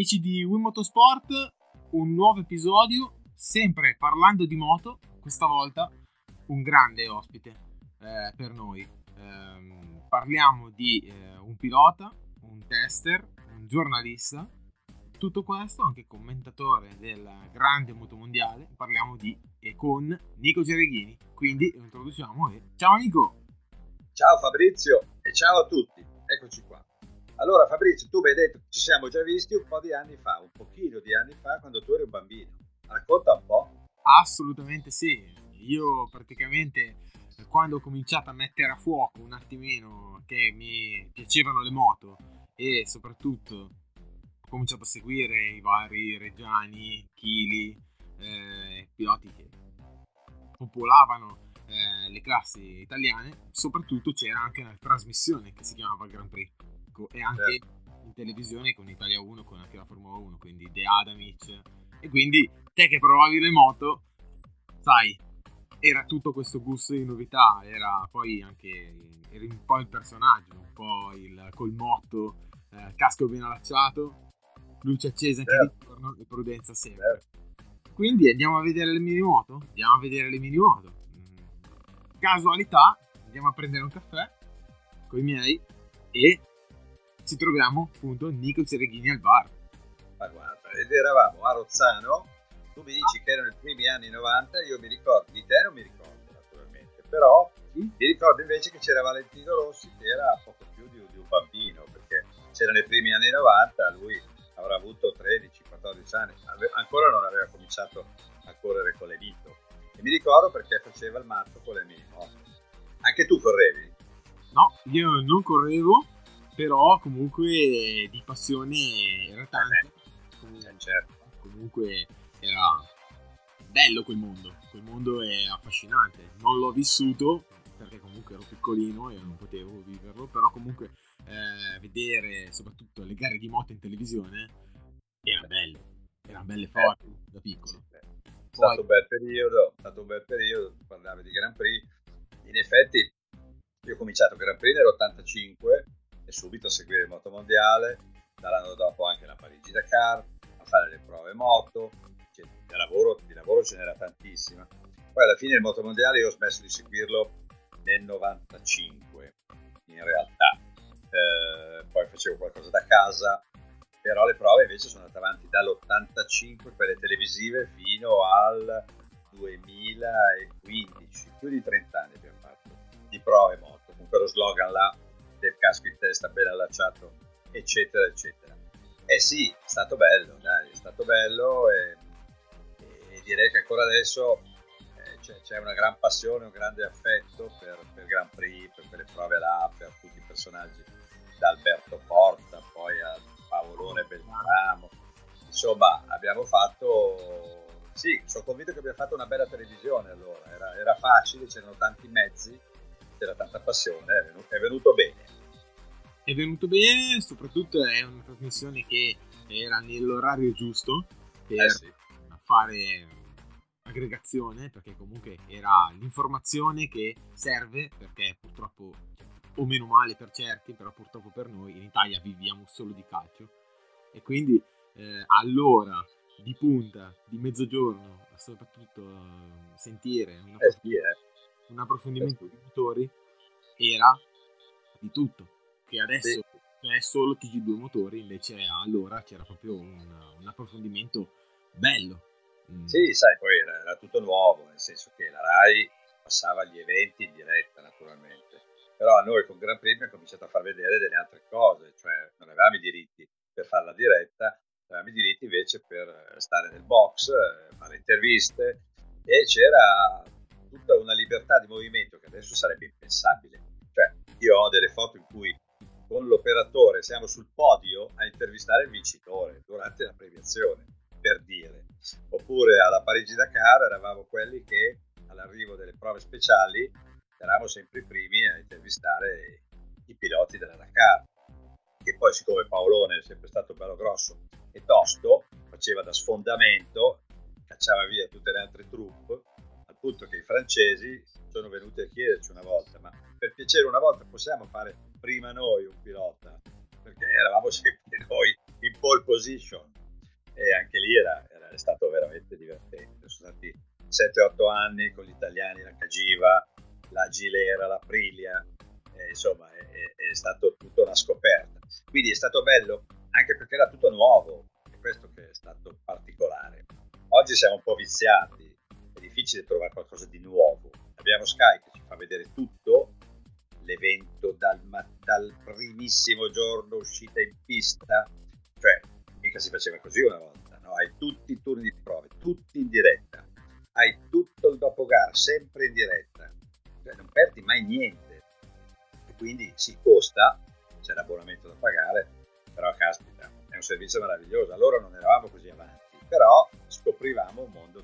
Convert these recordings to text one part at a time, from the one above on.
Amici di Wii Motorsport, un nuovo episodio, sempre parlando di moto, questa volta un grande ospite eh, per noi. Eh, parliamo di eh, un pilota, un tester, un giornalista, tutto questo anche commentatore del grande moto mondiale. Parliamo di e con Nico Gereghini. Quindi lo introduciamo e ciao Nico! Ciao Fabrizio e ciao a tutti, eccoci qua. Allora Fabrizio, tu mi hai detto che ci siamo già visti un po' di anni fa, un pochino di anni fa, quando tu eri un bambino. Racconta un po'. Assolutamente sì. Io praticamente quando ho cominciato a mettere a fuoco un attimino che mi piacevano le moto e soprattutto ho cominciato a seguire i vari Reggiani, Chili, eh, piloti che popolavano eh, le classi italiane, soprattutto c'era anche una trasmissione che si chiamava Grand Prix e anche certo. in televisione con Italia 1, con anche la Formula 1, quindi The Adamic. E quindi te che provavi le moto, sai, era tutto questo gusto di novità, era poi anche eri un po' il personaggio, un po' il col motto, eh, casco ben allacciato, luce accesa anche certo. di giorno e prudenza sempre. Certo. Quindi andiamo a vedere le mini moto? Andiamo a vedere le mini moto. Mm. Casualità, andiamo a prendere un caffè con i miei e ci troviamo appunto Nico Cereghini al bar. Ma guarda, ed eravamo a Rozzano, tu mi dici che erano i primi anni 90, io mi ricordo, di te non mi ricordo naturalmente, però sì? mi ricordo invece che c'era Valentino Rossi che era poco più di, di un bambino, perché c'erano i primi anni 90, lui avrà avuto 13-14 anni, ancora non aveva cominciato a correre con le Vito. E mi ricordo perché faceva il matto con le mie moto. Anche tu correvi? No, io non correvo, però comunque di passione era tanto. Comunque, eh, certo. comunque era bello quel mondo, quel mondo è affascinante. Non l'ho vissuto perché comunque ero piccolino e non potevo viverlo, però comunque eh, vedere soprattutto le gare di moto in televisione era bello, erano belle forti eh, da piccolo. È stato un bel periodo, è stato un bel periodo, parlavi di Grand Prix. In effetti io ho cominciato Grand Prix nell'85 e subito a seguire il motomondiale, dall'anno dopo anche la Parigi-Dakar, a fare le prove moto, che di lavoro, di lavoro ce n'era tantissima. Poi alla fine il motomondiale io ho smesso di seguirlo nel 95, in realtà. Eh, poi facevo qualcosa da casa, però le prove invece sono andate avanti dall'85, quelle televisive, fino al 2015, più di 30 anni abbiamo fatto di prove moto, con quello slogan là del casco in testa ben allacciato, eccetera, eccetera. Eh sì, è stato bello, dai, è stato bello e, e direi che ancora adesso eh, c'è, c'è, una gran passione, un grande affetto per, per Grand Prix, per quelle prove là, per tutti i personaggi, da Alberto Porta, poi a Paolone Beltramo. Insomma, abbiamo fatto sì, sono convinto che abbiamo fatto una bella televisione allora, era, era facile, c'erano tanti mezzi, c'era tanta passione, è venuto, è venuto bene. È venuto bene, soprattutto è una trasmissione che era nell'orario giusto per eh sì. fare aggregazione, perché comunque era l'informazione che serve, perché purtroppo, o meno male per certi, però purtroppo per noi in Italia viviamo solo di calcio. E quindi eh, all'ora di punta, di mezzogiorno, soprattutto eh, sentire una eh sì, eh un approfondimento di motori era di tutto, che adesso sì. è solo TG2 motori, invece allora c'era proprio un, un approfondimento bello. Mm. Sì, sai, poi era, era, tutto nuovo, nel senso che la RAI passava gli eventi in diretta naturalmente, però a noi con Gran Premio ha cominciato a far vedere delle altre cose, cioè non avevamo i diritti per fare la diretta, avevamo i diritti invece per stare nel box, eh, fare interviste e c'era tutta una libertà di movimento che adesso sarebbe impensabile. Cioè, io ho delle foto in cui con l'operatore siamo sul podio a intervistare il vincitore durante la premiazione, per dire. Oppure alla Parigi-Dakar eravamo quelli che all'arrivo delle prove speciali eravamo sempre i primi a intervistare i piloti della Dakar. Che poi, siccome Paolone è sempre stato bello grosso e tosto, faceva da sfondamento, cacciava via tutte le altre troupe punto che i francesi sono venuti a chiederci una volta, ma per piacere una volta possiamo fare prima noi un pilota? Perché eravamo sempre noi in pole position e anche lì era, era stato veramente divertente. Sono stati 7-8 anni con gli italiani, la Cagiva, la Gilera, la Prilia, eh, insomma è, è, è stato tutta una scoperta. Quindi è stato bello anche perché era tutto nuovo, è questo che è stato particolare. Oggi siamo un po' viziati, difficile trovare qualcosa di nuovo. Abbiamo Sky che ci fa vedere tutto, l'evento dal, dal primissimo giorno uscita in pista, cioè mica si faceva così una volta, no? hai tutti i turni di prove, tutti in diretta, hai tutto il dopo gara sempre in diretta, cioè non perdi mai niente e quindi si costa, c'è l'abbonamento da pagare, però caspita, è un servizio meraviglioso, allora non eravamo così avanti, però scoprivamo un mondo.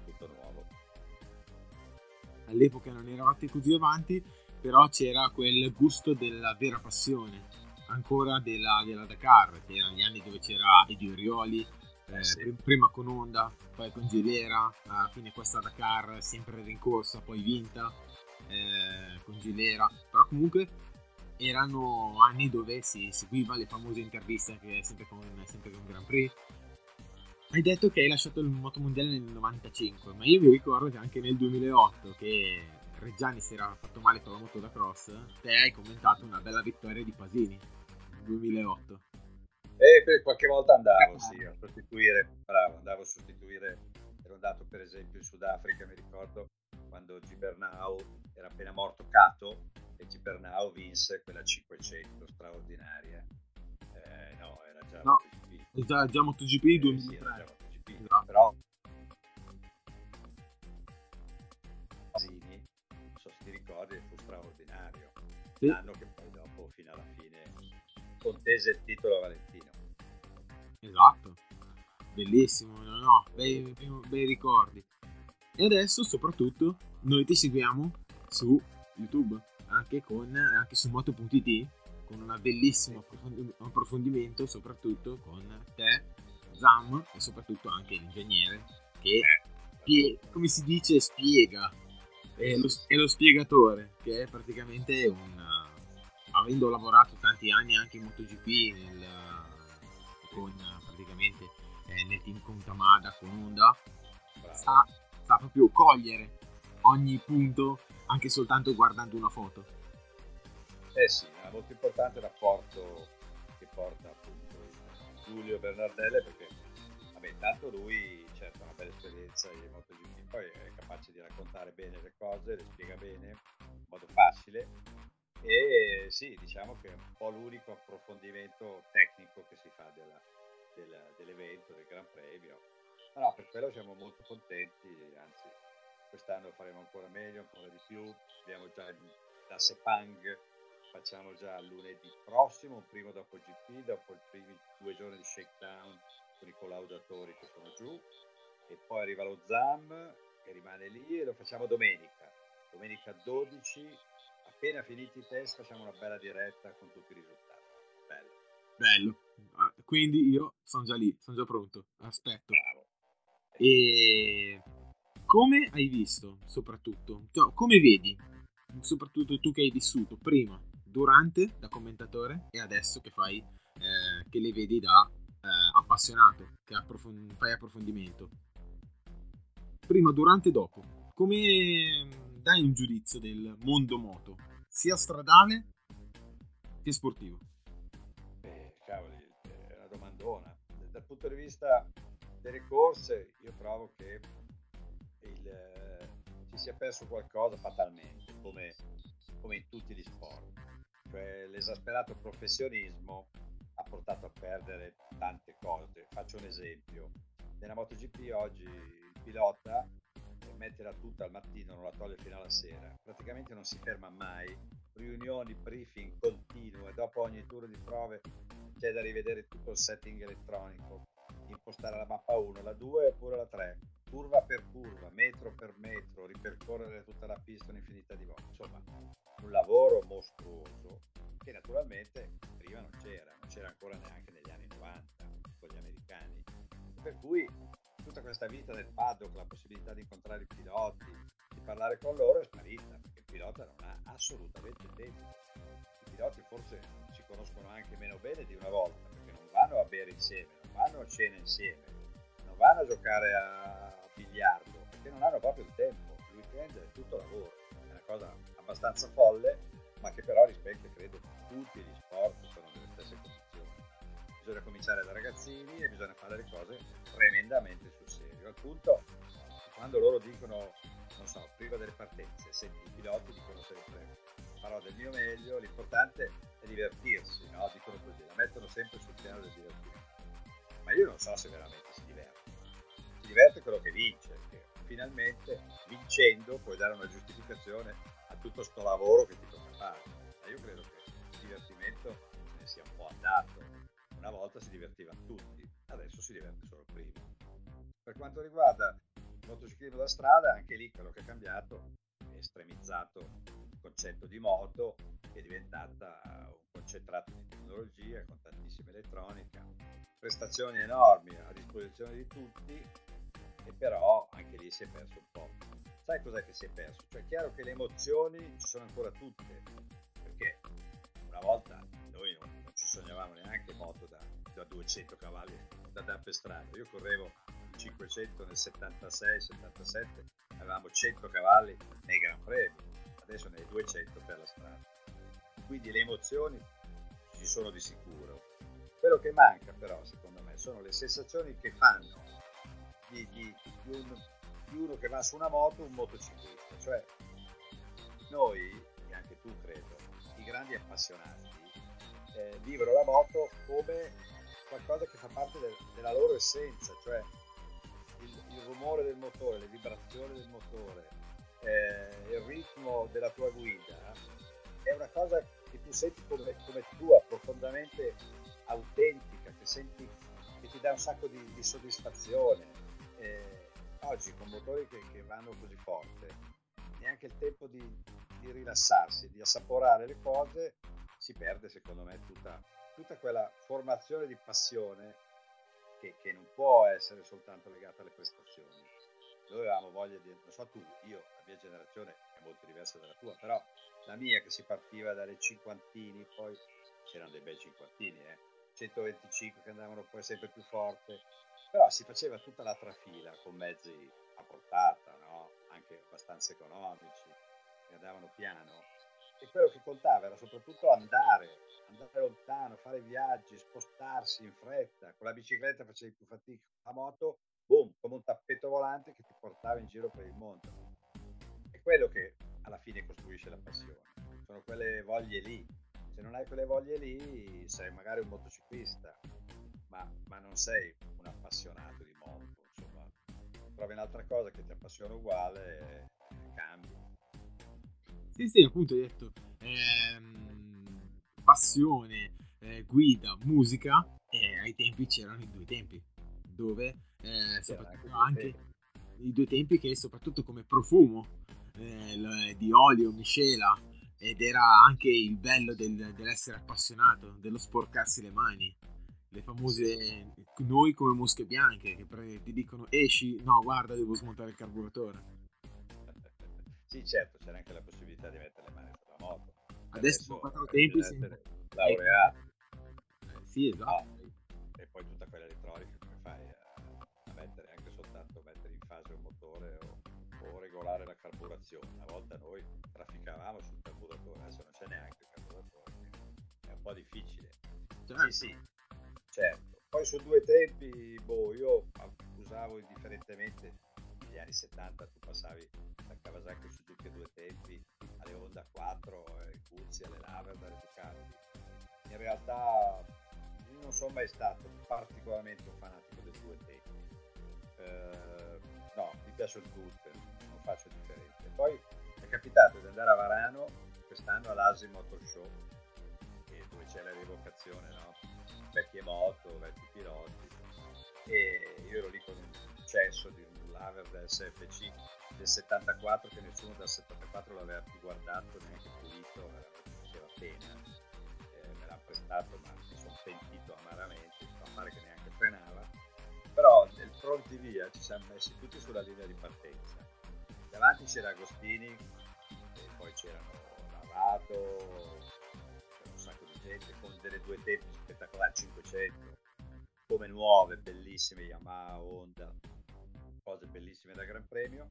All'epoca non eravate così avanti, però c'era quel gusto della vera passione ancora della, della Dakar, che erano gli anni dove c'era Eddie Orioli, eh, sì. prima con Honda, poi con Gilera, a fine questa Dakar sempre rincorsa, poi vinta eh, con Gilera, però comunque erano anni dove si seguiva le famose interviste che sempre con, sempre con Grand Prix. Hai detto che hai lasciato il motomondiale nel 95, ma io mi ricordo che anche nel 2008 che Reggiani si era fatto male con la moto da cross, te hai commentato una bella vittoria di Pasini nel 2008. E per qualche volta andavo, sì, a sostituire, bravo, andavo a sostituire, ero andato per esempio in Sudafrica, mi ricordo, quando Gibernau era appena morto Cato e Gibernau vinse quella 500 straordinaria. Eh, no, era già no. Già, già MotoGP eh, 2003. Sì, MotoGP. Esatto. Però ricordi fu straordinario. Sì. L'anno che poi dopo, fino alla fine, contese il titolo a Valentino. Esatto, bellissimo, no, no, bei, bei ricordi. E adesso, soprattutto, noi ti seguiamo su YouTube, anche, con, anche su moto.it, con un bellissimo approfondimento, soprattutto con te, Zam, e soprattutto anche l'ingegnere, che, eh, come si dice, spiega è lo, è lo spiegatore, che è praticamente un... avendo lavorato tanti anni anche in MotoGP nel, con praticamente eh, nel team con Tamada, con Honda, sa, sa proprio cogliere ogni punto anche soltanto guardando una foto. Eh sì, è molto importante il rapporto che porta appunto Giulio Bernardelle perché vabbè, intanto lui certo ha una bella esperienza in MotoGP, poi è capace di raccontare bene le cose, le spiega bene in modo facile e sì, diciamo che è un po' l'unico approfondimento tecnico che si fa della, della, dell'evento, del Gran Premio. Ma no, per quello siamo molto contenti, anzi quest'anno faremo ancora meglio, ancora di più. Abbiamo già da Sepang, facciamo già lunedì prossimo, primo dopo GP, dopo i primi due giorni di shakedown con i collaudatori che sono giù e poi arriva lo ZAM che rimane lì e lo facciamo domenica. Domenica 12, appena finiti i test facciamo una bella diretta con tutti i risultati. Bello. Bello. Ah, quindi io sono già lì, sono già pronto. Aspetto. Bravo. E come hai visto, soprattutto, cioè, come vedi, soprattutto tu che hai vissuto prima, durante da commentatore e adesso che fai, eh, che le vedi da eh, appassionato, che approfond- fai approfondimento. Prima, durante e dopo. Come dai un giudizio del mondo moto, sia stradale che sportivo? Beh, cavoli, è una domandona. Dal punto di vista delle corse, io trovo che il, eh, ci sia perso qualcosa fatalmente, come, come in tutti gli sport. Cioè, l'esasperato professionismo ha portato a perdere tante cose. Faccio un esempio. Nella MotoGP oggi il pilota mette la tuta al mattino, non la toglie fino alla sera. Praticamente non si ferma mai. Riunioni, briefing continue. Dopo ogni turno di prove c'è da rivedere tutto il setting elettronico. Impostare la mappa 1, la 2 oppure la 3. Curva per curva, metro per metro, ripercorrere tutta la pista un'infinità di volte. Insomma, un lavoro mostruoso che naturalmente prima non c'era, non c'era ancora neanche negli anni 90 con gli americani. Per cui tutta questa vita del paddock, la possibilità di incontrare i piloti, di parlare con loro è sparita, perché il pilota non ha assolutamente tempo. I piloti forse si conoscono anche meno bene di una volta, perché non vanno a bere insieme, non vanno a cena insieme, non vanno a giocare a biliardo, perché non hanno proprio il tempo. Il weekend è tutto lavoro, è una cosa abbastanza folle, ma che però rispecchia, credo, tutti gli sport sono nelle stesse condizioni. Bisogna cominciare da ragazzini e bisogna fare le cose tremendamente sul serio, al punto quando loro dicono, non so, prima delle partenze, senti, i piloti dicono sempre farò del mio meglio, l'importante è divertirsi, no? Dicono così, la mettono sempre sul piano del divertimento. Io non so se veramente si diverte. Si diverte quello che vince, perché finalmente vincendo puoi dare una giustificazione a tutto sto lavoro che ti tocca fare. Ma io credo che il divertimento ne sia un po' andato. Una volta si divertivano tutti, adesso si diverte solo prima. Per quanto riguarda il motociclismo da strada, anche lì quello che è cambiato è estremizzato il concetto di moto, che è diventata un concentrato di tecnologia con tantissima elettronica, prestazioni enormi a disposizione di tutti, e però anche lì si è perso un po'. Sai cos'è che si è perso? Cioè è chiaro che le emozioni ci sono ancora tutte, perché una volta noi non, non ci sognavamo neanche moto da, da 200 cavalli da dampestrare. Io correvo 500 nel 76-77 avevamo 100 cavalli nei Gran Premi, adesso ne hai 200 per la strada. Quindi le emozioni ci sono di sicuro. Quello che manca però, secondo me, sono le sensazioni che fanno di, di, di, un, di uno che va su una moto, un motociclista. Cioè, noi, e anche tu credo, i grandi appassionati, eh, vivono la moto come qualcosa che fa parte del, della loro essenza, cioè il, il, rumore del motore, le vibrazioni del motore, eh, il ritmo della tua guida, è una cosa che tu senti come, come tua, profondamente autentica, che, senti, che ti dà un sacco di, di soddisfazione. Eh, oggi con motori che, che, vanno così forte, neanche il tempo di, di, rilassarsi, di assaporare le cose, si perde secondo me tutta, tutta quella formazione di passione che, che, non può essere soltanto legata alle prestazioni. Noi avevamo voglia di, non so tu, io, la mia generazione è molto diversa dalla tua, però la mia che si partiva dalle cinquantini, poi c'erano dei bei cinquantini, eh, 125 che andavano poi sempre più forte, però si faceva tutta la trafila con mezzi a portata, no? anche abbastanza economici, che andavano piano. E quello che contava era soprattutto andare, andare lontano, fare viaggi, spostarsi in fretta. Con la bicicletta facevi più fatica, la moto, boom, come un tappeto volante che ti portava in giro per il mondo. È quello che alla fine costruisce la passione. Sono quelle voglie lì. Se non hai quelle voglie lì, sei magari un motociclista, ma, ma non sei un appassionato di moto. Insomma, trovi un'altra cosa che ti appassiona uguale e cambi. Sì, sì, appunto hai detto. Ehm, passione, eh, guida, musica, e ai tempi c'erano i due tempi, dove eh, soprattutto anche i due tempi che soprattutto come profumo eh, di olio, miscela, ed era anche il bello del, dell'essere appassionato, dello sporcarsi le mani. Le famose noi come mosche bianche che ti dicono esci, no guarda devo smontare il carburatore. Sì certo, c'era anche la possibilità di mettere le mani sulla moto. Adesso, sono quattro tempi. Laureato. Eh, sì, esatto. No. E poi tutta quella elettronica regolare la carburazione. Una volta noi trafficavamo sul carburatore, adesso non c'è neanche il carburatore. È un po' difficile. Certo. Sì, sì, certo. Poi su due tempi, boh, io usavo indifferentemente negli anni 70 tu passavi da Kawasaki Suzuki a due tempi alle Honda 4, ai Guzzi, alle Laver, dalle Ducati. In realtà non sono mai stato particolarmente un fanatico del due tempi. Eh, no, mi piacciono tutte, non faccio differenza. Poi è capitato di andare a Varano quest'anno all'Asi Motor Show, dove c'è la rievocazione, no? Vecchie moto, vecchi piloti. E io ero lì con un successo di un Laver del SFC del 74 che nessuno dal 74 l'aveva più guardato, neanche pulito, faceva pena. Eh, me l'ha prestato ma mi sono pentito amaramente, a fare che neanche frenava. Pronti via ci siamo messi tutti sulla linea di partenza. Davanti c'era Agostini e poi c'erano Lavato, c'era un sacco di gente con delle due tempi spettacolari 500 come nuove, bellissime Yamaha, Honda, cose bellissime da Gran Premio.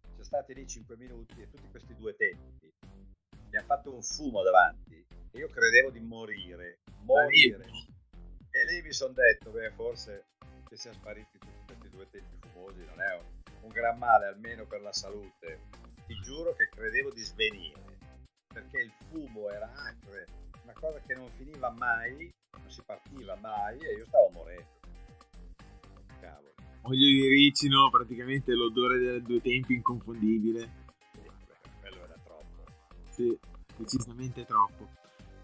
Siamo stati lì 5 minuti e tutti questi due tempi mi hanno fatto un fumo davanti e io credevo di morire, morire. E lì mi sono detto, beh, forse che siano spariti tempi fumosi non è un, un gran male, almeno per la salute. Ti giuro che credevo di svenire, perché il fumo era acre, una cosa che non finiva mai, non si partiva mai e io stavo morendo. Cavolo. Olio di ricino, praticamente l'odore dei due tempi inconfondibile. Sì, quello era troppo. Sì, decisamente troppo.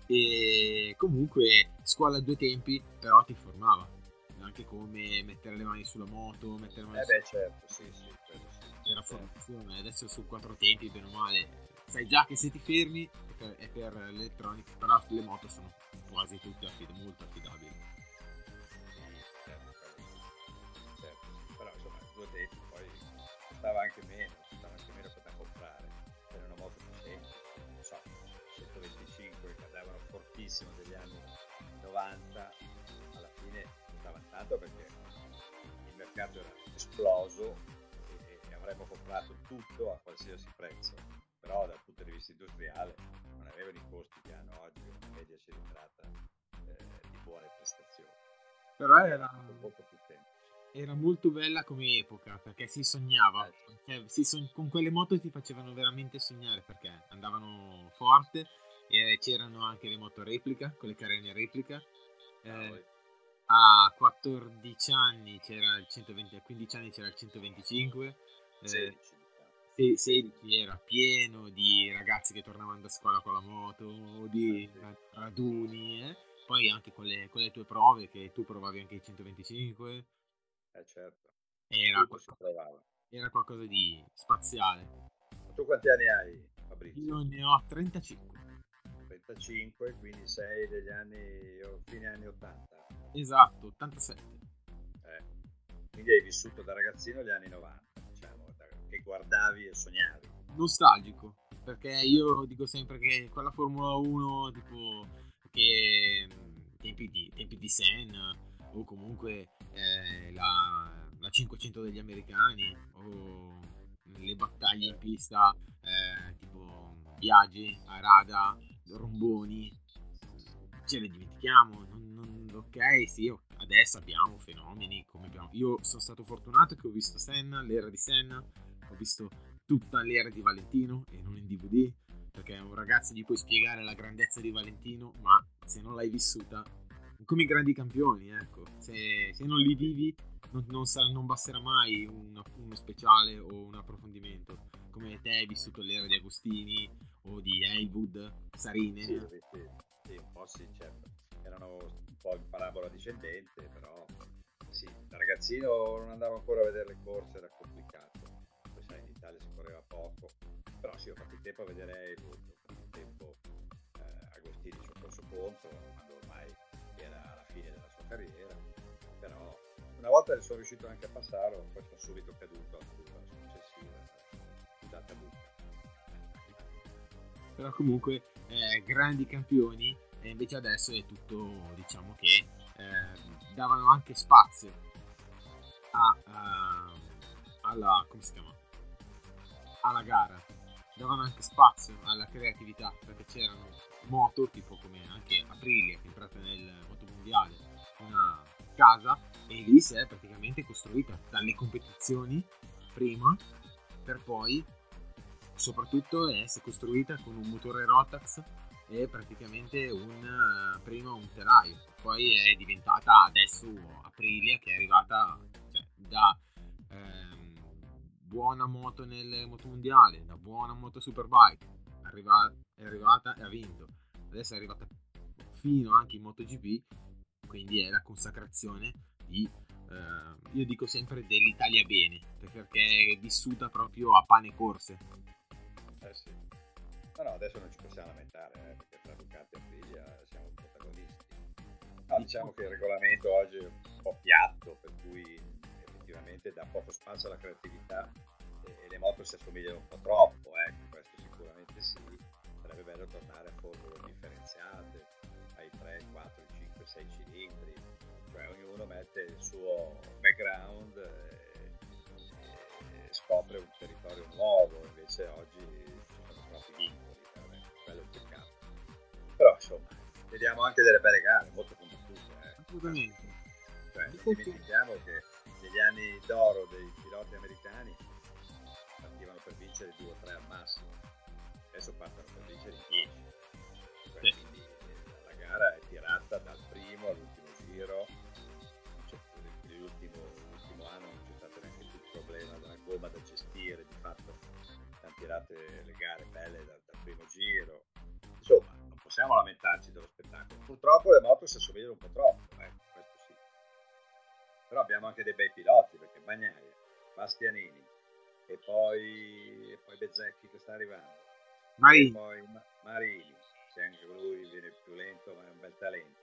E comunque scuola a due tempi, però ti formava anche come mettere le mani sulla moto, mettere le mani eh beh, certo, sì, sì, sì. Era formazione, adesso su quattro tempi, bene o male, sai già che se ti fermi è per, è per l'elettronica, però le moto sono quasi tutte affid- molto affidabili. Certo, certo. Però insomma, due tempi poi costava anche meno, costava anche meno per da comprare, era una moto potente, non so, 125 che andavano fortissimo degli anni 90 tanto perché il mercato era esploso e, e avremmo comprato tutto a qualsiasi prezzo, però dal punto di vista industriale non avevano i costi che hanno oggi una media cilindrata eh, di buone prestazioni. Però era. Era molto bella come epoca perché si sognava, eh, cioè, si sogn- con quelle moto ti facevano veramente sognare perché andavano forte e c'erano anche le moto replica, con le carene replica. Eh, a 14 anni c'era il 120, a 15 anni c'era il 125, eh, 16 era pieno di ragazzi che tornavano da scuola con la moto, di raduni, eh. poi anche con le, con le, tue prove che tu provavi anche il 125. Eh certo. Era, qualcosa, era qualcosa di spaziale. Tu quanti anni hai Fabrizio? Io ne ho 35. 35, quindi sei degli anni, fine anni 80. Esatto, 87. Eh, quindi hai vissuto da ragazzino gli anni 90, diciamo, che guardavi e sognavi. Nostalgico, perché io dico sempre che quella Formula 1, tipo, che tempi di, tempi di Senna, o comunque eh, la, la 500 degli americani, o le battaglie in pista, eh, tipo Biagi, Arada, Romboni, ce le dimentichiamo, non, non, ok, sì, adesso abbiamo fenomeni come abbiamo. Io sono stato fortunato che ho visto Senna, l'era di Senna, ho visto tutta l'era di Valentino e non in DVD, perché a un ragazzo gli puoi spiegare la grandezza di Valentino, ma se non l'hai vissuta, come i grandi campioni, ecco, se, se non li vivi non, non, sarà, non basterà mai una, uno speciale o un approfondimento, come te hai vissuto l'era di Agostini o di Haywood, Sarine. Sì, sì, sì, un po' sì, certo. Erano un po' in parabola discendente, però sì, da ragazzino non andavo ancora a vedere le corse, era complicato. Poi sai, in Italia si correva poco, però sì, ho fatto il tempo a vedere ho fatto il tempo eh, Agostini ci ho corso contro, quando ormai era alla fine della sua carriera, però una volta sono riuscito anche a passarlo, poi sono subito caduto alla curva successiva, data buca. Però comunque eh, grandi campioni e invece adesso è tutto diciamo che eh, davano anche spazio a, a, alla come si chiama? Alla gara. Davano anche spazio alla creatività perché c'erano moto tipo come anche Aprilia che è entrata nel moto mondiale una casa e lì si è praticamente costruita dalle competizioni prima per poi soprattutto è costruita con un motore Rotax e praticamente un eh, prima un telaio poi è diventata adesso Aprilia che è arrivata cioè, da ehm, buona moto nel moto mondiale da buona moto superbike. Arriva, è arrivata e ha vinto. Adesso è arrivata fino anche in MotoGP quindi è la consacrazione di eh, io dico sempre dell'Italia bene perché è vissuta proprio a pane corse. Eh sì. No, no, adesso non ci possiamo lamentare, eh, perché tra Ducati e Aprilia siamo protagonisti. No, diciamo che il regolamento oggi è un po' piatto, per cui effettivamente dà poco spazio alla creatività e, le moto si assomigliano un po' troppo, ecco, questo sicuramente sì. Sarebbe bello tornare a formule differenziate, ai i 3, 4, 5, 6 cilindri, cioè ognuno mette il suo background e, e scopre un territorio nuovo, invece oggi vediamo anche delle belle gare, molto combattute. Eh. Assolutamente. Cioè, non dimentichiamo che negli anni d'oro dei piloti americani partivano per vincere 2 o 3 al massimo, adesso partono per vincere 10. Cioè, sì. Quindi la gara è tirata dal primo all'ultimo giro, cioè, l'ultimo, l'ultimo anno non c'è stato neanche più il problema della gomma da gestire, di fatto hanno tirato le gare belle dal, dal primo giro. Insomma, non possiamo lamentarci spettacolo. Purtroppo le moto si assomigliano un po' troppo, questo sì. Però abbiamo anche dei bei piloti, perché Bagnaia, Bastianini, e poi, e poi Bezzecchi che sta arrivando. Marini. Poi Marini, che anche lui viene più lento ma è un bel talento.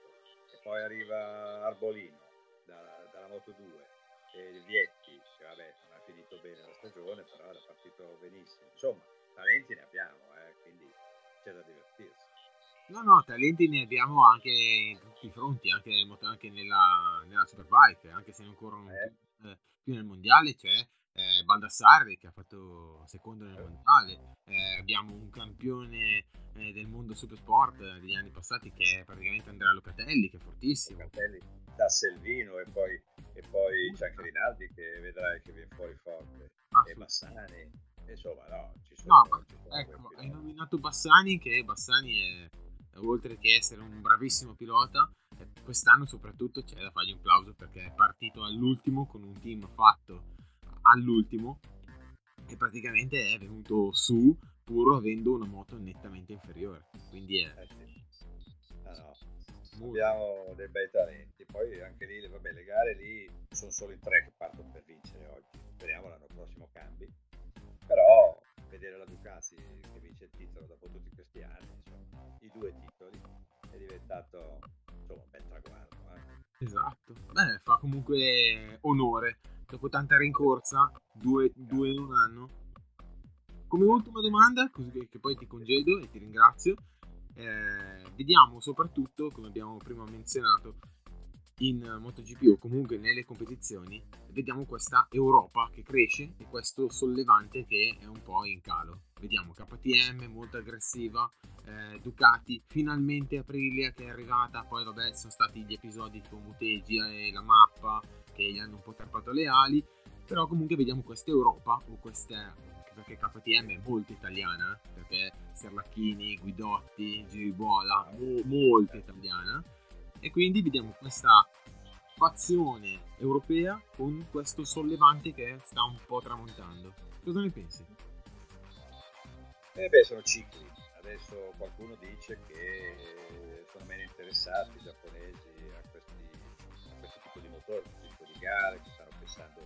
E poi arriva Arbolino da, dalla Moto 2 e Vietti, che vabbè non ha finito bene la stagione, però era partito benissimo. Insomma, talenti ne abbiamo, eh, quindi c'è da divertirsi. No, no, talenti ne abbiamo anche in tutti i fronti, anche, anche nella, nella Superbike, anche se non corrono eh. più, eh, più nel mondiale, c'è eh, Baldassarri che ha fatto secondo nel mondiale, eh, abbiamo un campione eh, del mondo supersport degli anni passati che è praticamente Andrea Locatelli che è fortissimo. Locatelli da Selvino e poi, e poi c'è anche Rinaldi che vedrai che viene fuori forte ah, e Bassani insomma no ci sono, no, sono ecco, hai nominato Bassani che Bassani è oltre che essere un bravissimo pilota eh, quest'anno soprattutto c'è da fargli un plauso perché è partito all'ultimo con un team fatto all'ultimo e praticamente è venuto su pur avendo una moto nettamente inferiore. Quindi è... Eh sì. ah, no. Abbiamo dei bei talenti, poi anche lì vabbè, le gare lì sono solo in tre che partono per vincere oggi. Speriamo l'anno prossimo cambi. Però vedere la Ducati che vince il titolo dopo tutti questi anni, insomma, i due titoli, è diventato insomma, un bel traguardo. Eh? Esatto, beh, fa comunque onore dopo tanta rincorsa, due, due in un anno. Come ultima domanda, che poi ti congedo e ti ringrazio, eh, vediamo soprattutto, come abbiamo prima menzionato, in MotoGP o comunque nelle competizioni, vediamo questa Europa che cresce e questo sollevante che è un po' in calo. Vediamo KTM molto aggressiva, eh, Ducati finalmente Aprilia che è arrivata, poi vabbè sono stati gli episodi con Mutegi e la mappa che gli hanno un po' tarpato le ali, però comunque vediamo questa Europa o queste perché KTM è molto italiana, perché Serlacchini, Guidotti, Giribuola, mo- molto italiana, e quindi vediamo questa fazione europea con questo sollevante che sta un po' tramontando. Cosa ne pensi? Eh beh, sono cicli. Adesso qualcuno dice che sono meno interessati i giapponesi a questi, a questo tipo di motori, gare, che stanno pensando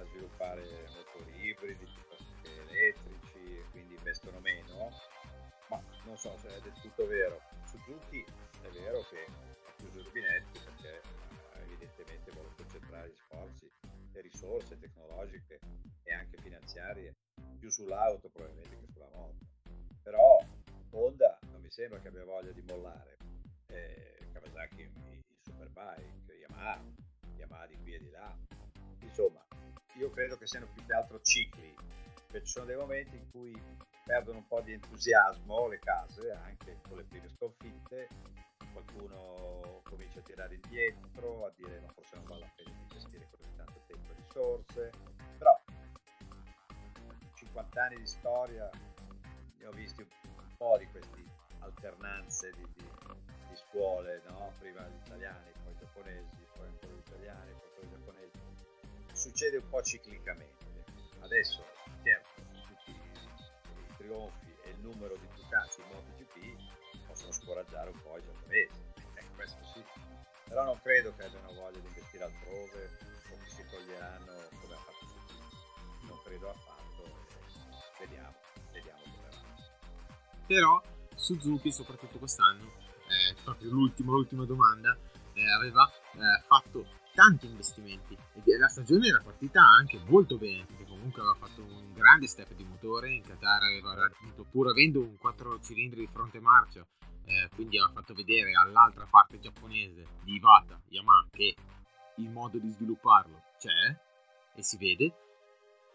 a sviluppare motori ibridi piuttosto che elettrici e quindi investono meno, ma non so se è del tutto vero. Suzuki è vero che chiuso i rubinetti perché eh, evidentemente vuole concentrare gli sforzi, le risorse tecnologiche e anche finanziarie più sull'auto probabilmente che sulla moto. Però Honda non mi sembra che abbia voglia di mollare. Eh, Kawasaki il Superbike, Yamaha Yamaha di qui e di là. Insomma, io credo che siano più che altro cicli, perché ci sono dei momenti in cui perdono un po' di entusiasmo le case, anche con le prime sconfitte, qualcuno comincia a tirare indietro, a dire no, forse non vale la pena investire così tanto tempo e risorse, però 50 anni di storia ne ho visti un, po' di queste alternanze di, di, di scuole, no? prima gli italiani, poi i giapponesi, poi ancora gli italiani, poi quelli giapponesi. Succede un po' ciclicamente. Adesso, certo, tutti i trionfi e il numero di Ducati MotoGP possono scoraggiare un po' i giapponesi, eh, questo sì. Però non credo che abbiano voglia di investire altrove o che si toglieranno come ha fatto Suzuki. Non credo affatto. Vediamo, vediamo come va. Però Suzuki, soprattutto quest'anno, eh, proprio l'ultima, l'ultima domanda, eh, aveva eh, fatto tanti investimenti e la stagione era partita anche molto bene perché comunque aveva fatto un grande step di motore in Qatar aveva raggiunto pur avendo un 4 cilindri di fronte marcia eh, quindi ha fatto vedere all'altra parte giapponese di Iwata, Yamaha, che il modo di svilupparlo c'è e si vede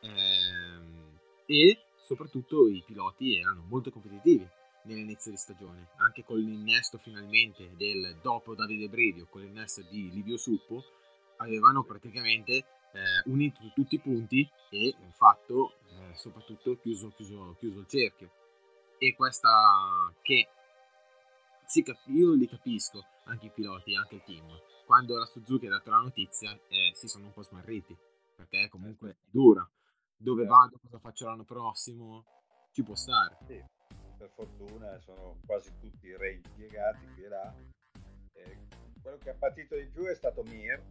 ehm, e soprattutto i piloti erano molto competitivi nell'inizio di stagione, anche con l'innesto finalmente del dopo Davide Bredio, con l'innesto di Livio Suppo, avevano praticamente eh, unito tutti i punti e fatto eh, soprattutto chiuso, chiuso, chiuso il cerchio. E questa che sì, io li capisco, anche i piloti, anche il team. Quando la Suzuki ha dato la notizia eh, si sono un po' smarriti, perché comunque è dura. Dove vado, cosa faccio l'anno prossimo, ci può stare. Sì, per fortuna sono quasi tutti reimpiegati qui e là. E quello che ha patito di più è stato Mir,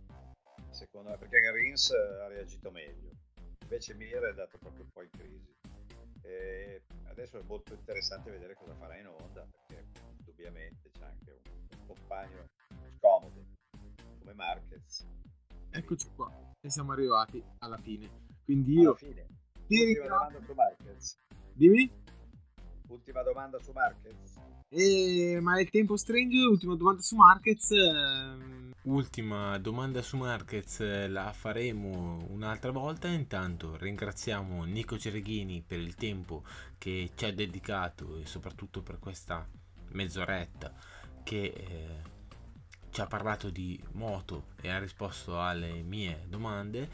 secondo me, perché Rins ha reagito meglio. Invece Mir è andato proprio un po' in crisi. E adesso è molto interessante vedere cosa farà in onda, perché indubbiamente c'è anche un, un compagno scomodo come Marquez. Eccoci qua, e siamo arrivati alla fine. Quindi io... Alla fine. Ultima domanda su Marquez. Dimmi? Ultima domanda su Marquez. Eh, ma il tempo stringe, ultima domanda su Marquez. Ehm... Ultima domanda su Marquez la faremo un'altra volta. Intanto ringraziamo Nico Cereghini per il tempo che ci ha dedicato e soprattutto per questa mezz'oretta che eh, ci ha parlato di moto e ha risposto alle mie domande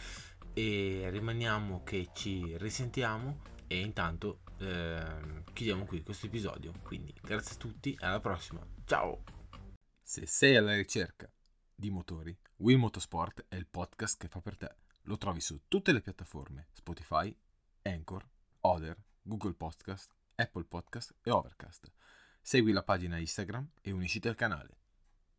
e rimaniamo che ci risentiamo e intanto eh, chiudiamo qui questo episodio. Quindi grazie a tutti alla prossima. Ciao! Se sei alla ricerca di motori Will Motorsport è il podcast che fa per te. Lo trovi su tutte le piattaforme Spotify, Anchor, Other, Google Podcast, Apple Podcast e Overcast Segui la pagina Instagram e unisciti al canale.